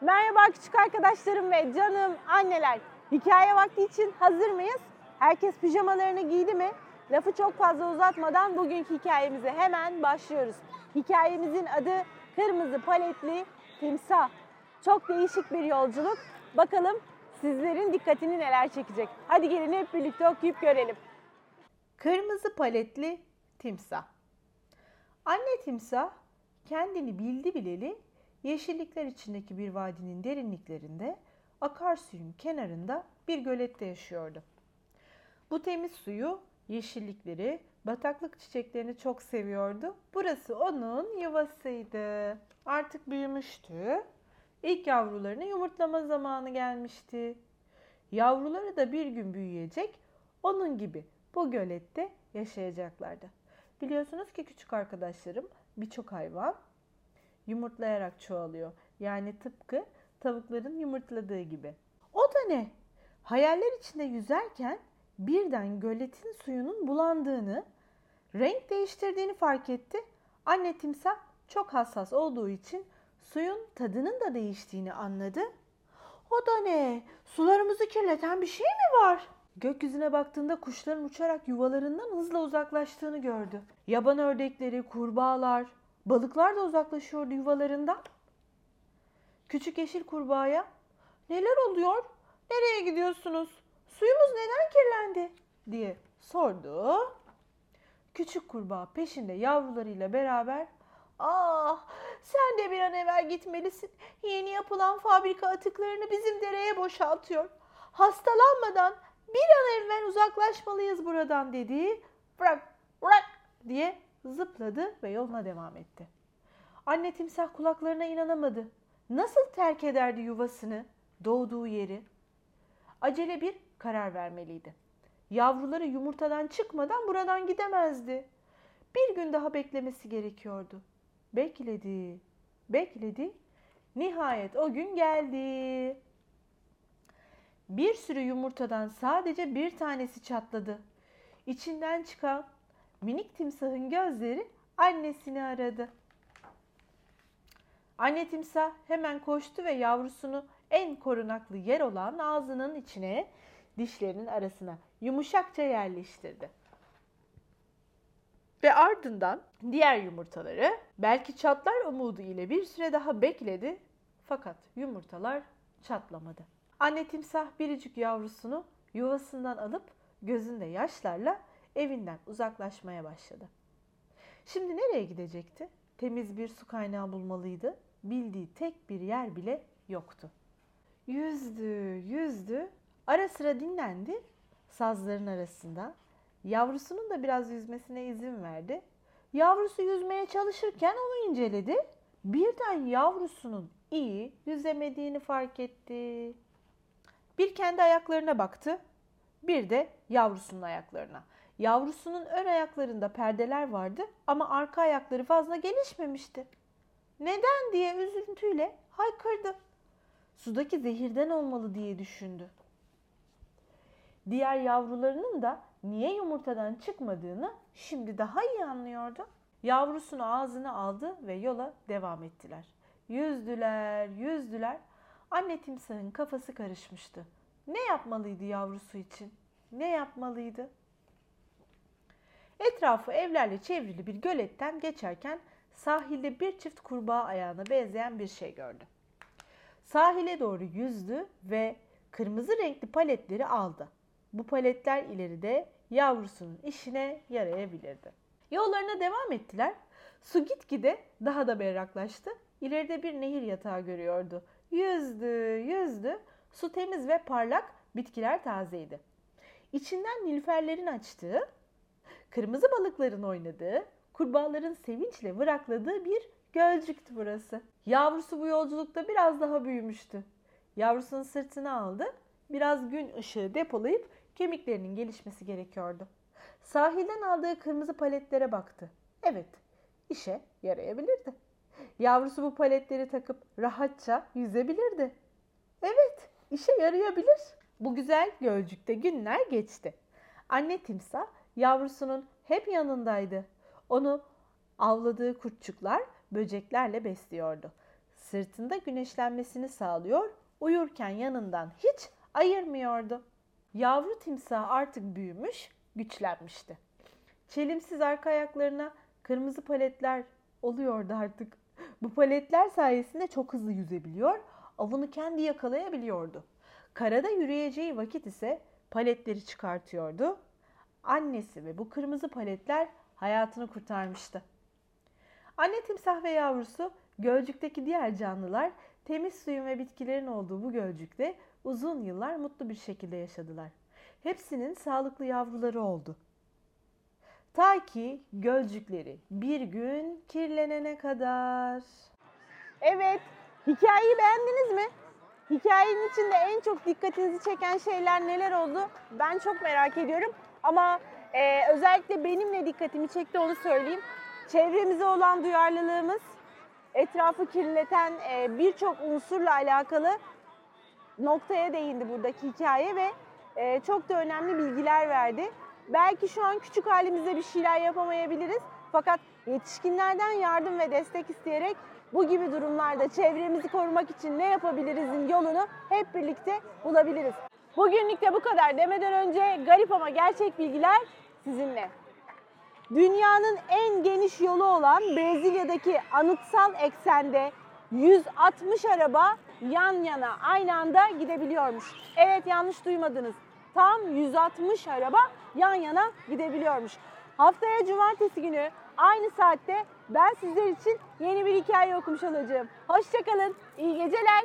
Merhaba küçük arkadaşlarım ve canım anneler. Hikaye vakti için hazır mıyız? Herkes pijamalarını giydi mi? Lafı çok fazla uzatmadan bugünkü hikayemize hemen başlıyoruz. Hikayemizin adı Kırmızı Paletli Timsah. Çok değişik bir yolculuk. Bakalım sizlerin dikkatini neler çekecek. Hadi gelin hep birlikte okuyup görelim. Kırmızı paletli timsah. Anne timsah kendini bildi bileli yeşillikler içindeki bir vadinin derinliklerinde akarsuyun kenarında bir gölette yaşıyordu. Bu temiz suyu, yeşillikleri, bataklık çiçeklerini çok seviyordu. Burası onun yuvasıydı. Artık büyümüştü. İlk yavrularını yumurtlama zamanı gelmişti. Yavruları da bir gün büyüyecek, onun gibi bu gölette yaşayacaklardı. Biliyorsunuz ki küçük arkadaşlarım birçok hayvan yumurtlayarak çoğalıyor. Yani tıpkı tavukların yumurtladığı gibi. O da ne? Hayaller içinde yüzerken birden göletin suyunun bulandığını, renk değiştirdiğini fark etti. Anne timsah çok hassas olduğu için suyun tadının da değiştiğini anladı. O da ne? Sularımızı kirleten bir şey mi var? Gökyüzüne baktığında kuşların uçarak yuvalarından hızla uzaklaştığını gördü. Yaban ördekleri, kurbağalar, balıklar da uzaklaşıyordu yuvalarından. Küçük yeşil kurbağaya "Neler oluyor? Nereye gidiyorsunuz? Suyumuz neden kirlendi?" diye sordu. Küçük kurbağa peşinde yavrularıyla beraber Ah sen de bir an evvel gitmelisin. Yeni yapılan fabrika atıklarını bizim dereye boşaltıyor. Hastalanmadan bir an evvel uzaklaşmalıyız buradan dedi. Bırak bırak diye zıpladı ve yoluna devam etti. Anne timsah kulaklarına inanamadı. Nasıl terk ederdi yuvasını, doğduğu yeri? Acele bir karar vermeliydi. Yavruları yumurtadan çıkmadan buradan gidemezdi. Bir gün daha beklemesi gerekiyordu. Bekledi, bekledi. Nihayet o gün geldi. Bir sürü yumurtadan sadece bir tanesi çatladı. İçinden çıkan minik timsahın gözleri annesini aradı. Anne timsah hemen koştu ve yavrusunu en korunaklı yer olan ağzının içine, dişlerinin arasına yumuşakça yerleştirdi. Ve ardından diğer yumurtaları belki çatlar umudu ile bir süre daha bekledi. Fakat yumurtalar çatlamadı. Anne timsah biricik yavrusunu yuvasından alıp gözünde yaşlarla evinden uzaklaşmaya başladı. Şimdi nereye gidecekti? Temiz bir su kaynağı bulmalıydı. Bildiği tek bir yer bile yoktu. Yüzdü, yüzdü. Ara sıra dinlendi. Sazların arasında Yavrusunun da biraz yüzmesine izin verdi. Yavrusu yüzmeye çalışırken onu inceledi. Birden yavrusunun iyi yüzemediğini fark etti. Bir kendi ayaklarına baktı, bir de yavrusunun ayaklarına. Yavrusunun ön ayaklarında perdeler vardı ama arka ayakları fazla gelişmemişti. Neden diye üzüntüyle haykırdı. Sudaki zehirden olmalı diye düşündü. Diğer yavrularının da niye yumurtadan çıkmadığını şimdi daha iyi anlıyordu. Yavrusunu ağzına aldı ve yola devam ettiler. Yüzdüler, yüzdüler. Anne timsahın kafası karışmıştı. Ne yapmalıydı yavrusu için? Ne yapmalıydı? Etrafı evlerle çevrili bir göletten geçerken sahilde bir çift kurbağa ayağına benzeyen bir şey gördü. Sahile doğru yüzdü ve kırmızı renkli paletleri aldı. Bu paletler ileride yavrusunun işine yarayabilirdi. Yollarına devam ettiler. Su gitgide daha da berraklaştı. İleride bir nehir yatağı görüyordu. Yüzdü, yüzdü. Su temiz ve parlak, bitkiler tazeydi. İçinden nilüferlerin açtığı, kırmızı balıkların oynadığı, kurbağaların sevinçle vırakladığı bir gölcüktü burası. Yavrusu bu yolculukta biraz daha büyümüştü. Yavrusunun sırtına aldı, biraz gün ışığı depolayıp kemiklerinin gelişmesi gerekiyordu. Sahilden aldığı kırmızı paletlere baktı. Evet, işe yarayabilirdi. Yavrusu bu paletleri takıp rahatça yüzebilirdi. Evet, işe yarayabilir. Bu güzel gölcükte günler geçti. Anne timsah yavrusunun hep yanındaydı. Onu avladığı kurtçuklar böceklerle besliyordu. sırtında güneşlenmesini sağlıyor, uyurken yanından hiç ayırmıyordu. Yavru timsah artık büyümüş, güçlenmişti. Çelimsiz arka ayaklarına kırmızı paletler oluyordu artık. Bu paletler sayesinde çok hızlı yüzebiliyor, avını kendi yakalayabiliyordu. Karada yürüyeceği vakit ise paletleri çıkartıyordu. Annesi ve bu kırmızı paletler hayatını kurtarmıştı. Anne timsah ve yavrusu gölcükteki diğer canlılar temiz suyun ve bitkilerin olduğu bu gölcükte uzun yıllar mutlu bir şekilde yaşadılar. Hepsinin sağlıklı yavruları oldu. Ta ki gölcükleri bir gün kirlenene kadar. Evet, hikayeyi beğendiniz mi? Hikayenin içinde en çok dikkatinizi çeken şeyler neler oldu? Ben çok merak ediyorum. Ama e, özellikle benim ne dikkatimi çekti onu söyleyeyim. Çevremize olan duyarlılığımız, etrafı kirleten e, birçok unsurla alakalı noktaya değindi buradaki hikaye ve e, çok da önemli bilgiler verdi. Belki şu an küçük halimizde bir şeyler yapamayabiliriz. Fakat yetişkinlerden yardım ve destek isteyerek bu gibi durumlarda çevremizi korumak için ne yapabilirizin yolunu hep birlikte bulabiliriz. Bugünlük de bu kadar demeden önce garip ama gerçek bilgiler sizinle. Dünyanın en geniş yolu olan Brezilya'daki anıtsal eksende 160 araba yan yana aynı anda gidebiliyormuş. Evet yanlış duymadınız. Tam 160 araba yan yana gidebiliyormuş. Haftaya cumartesi günü aynı saatte ben sizler için yeni bir hikaye okumuş olacağım. Hoşçakalın, iyi geceler.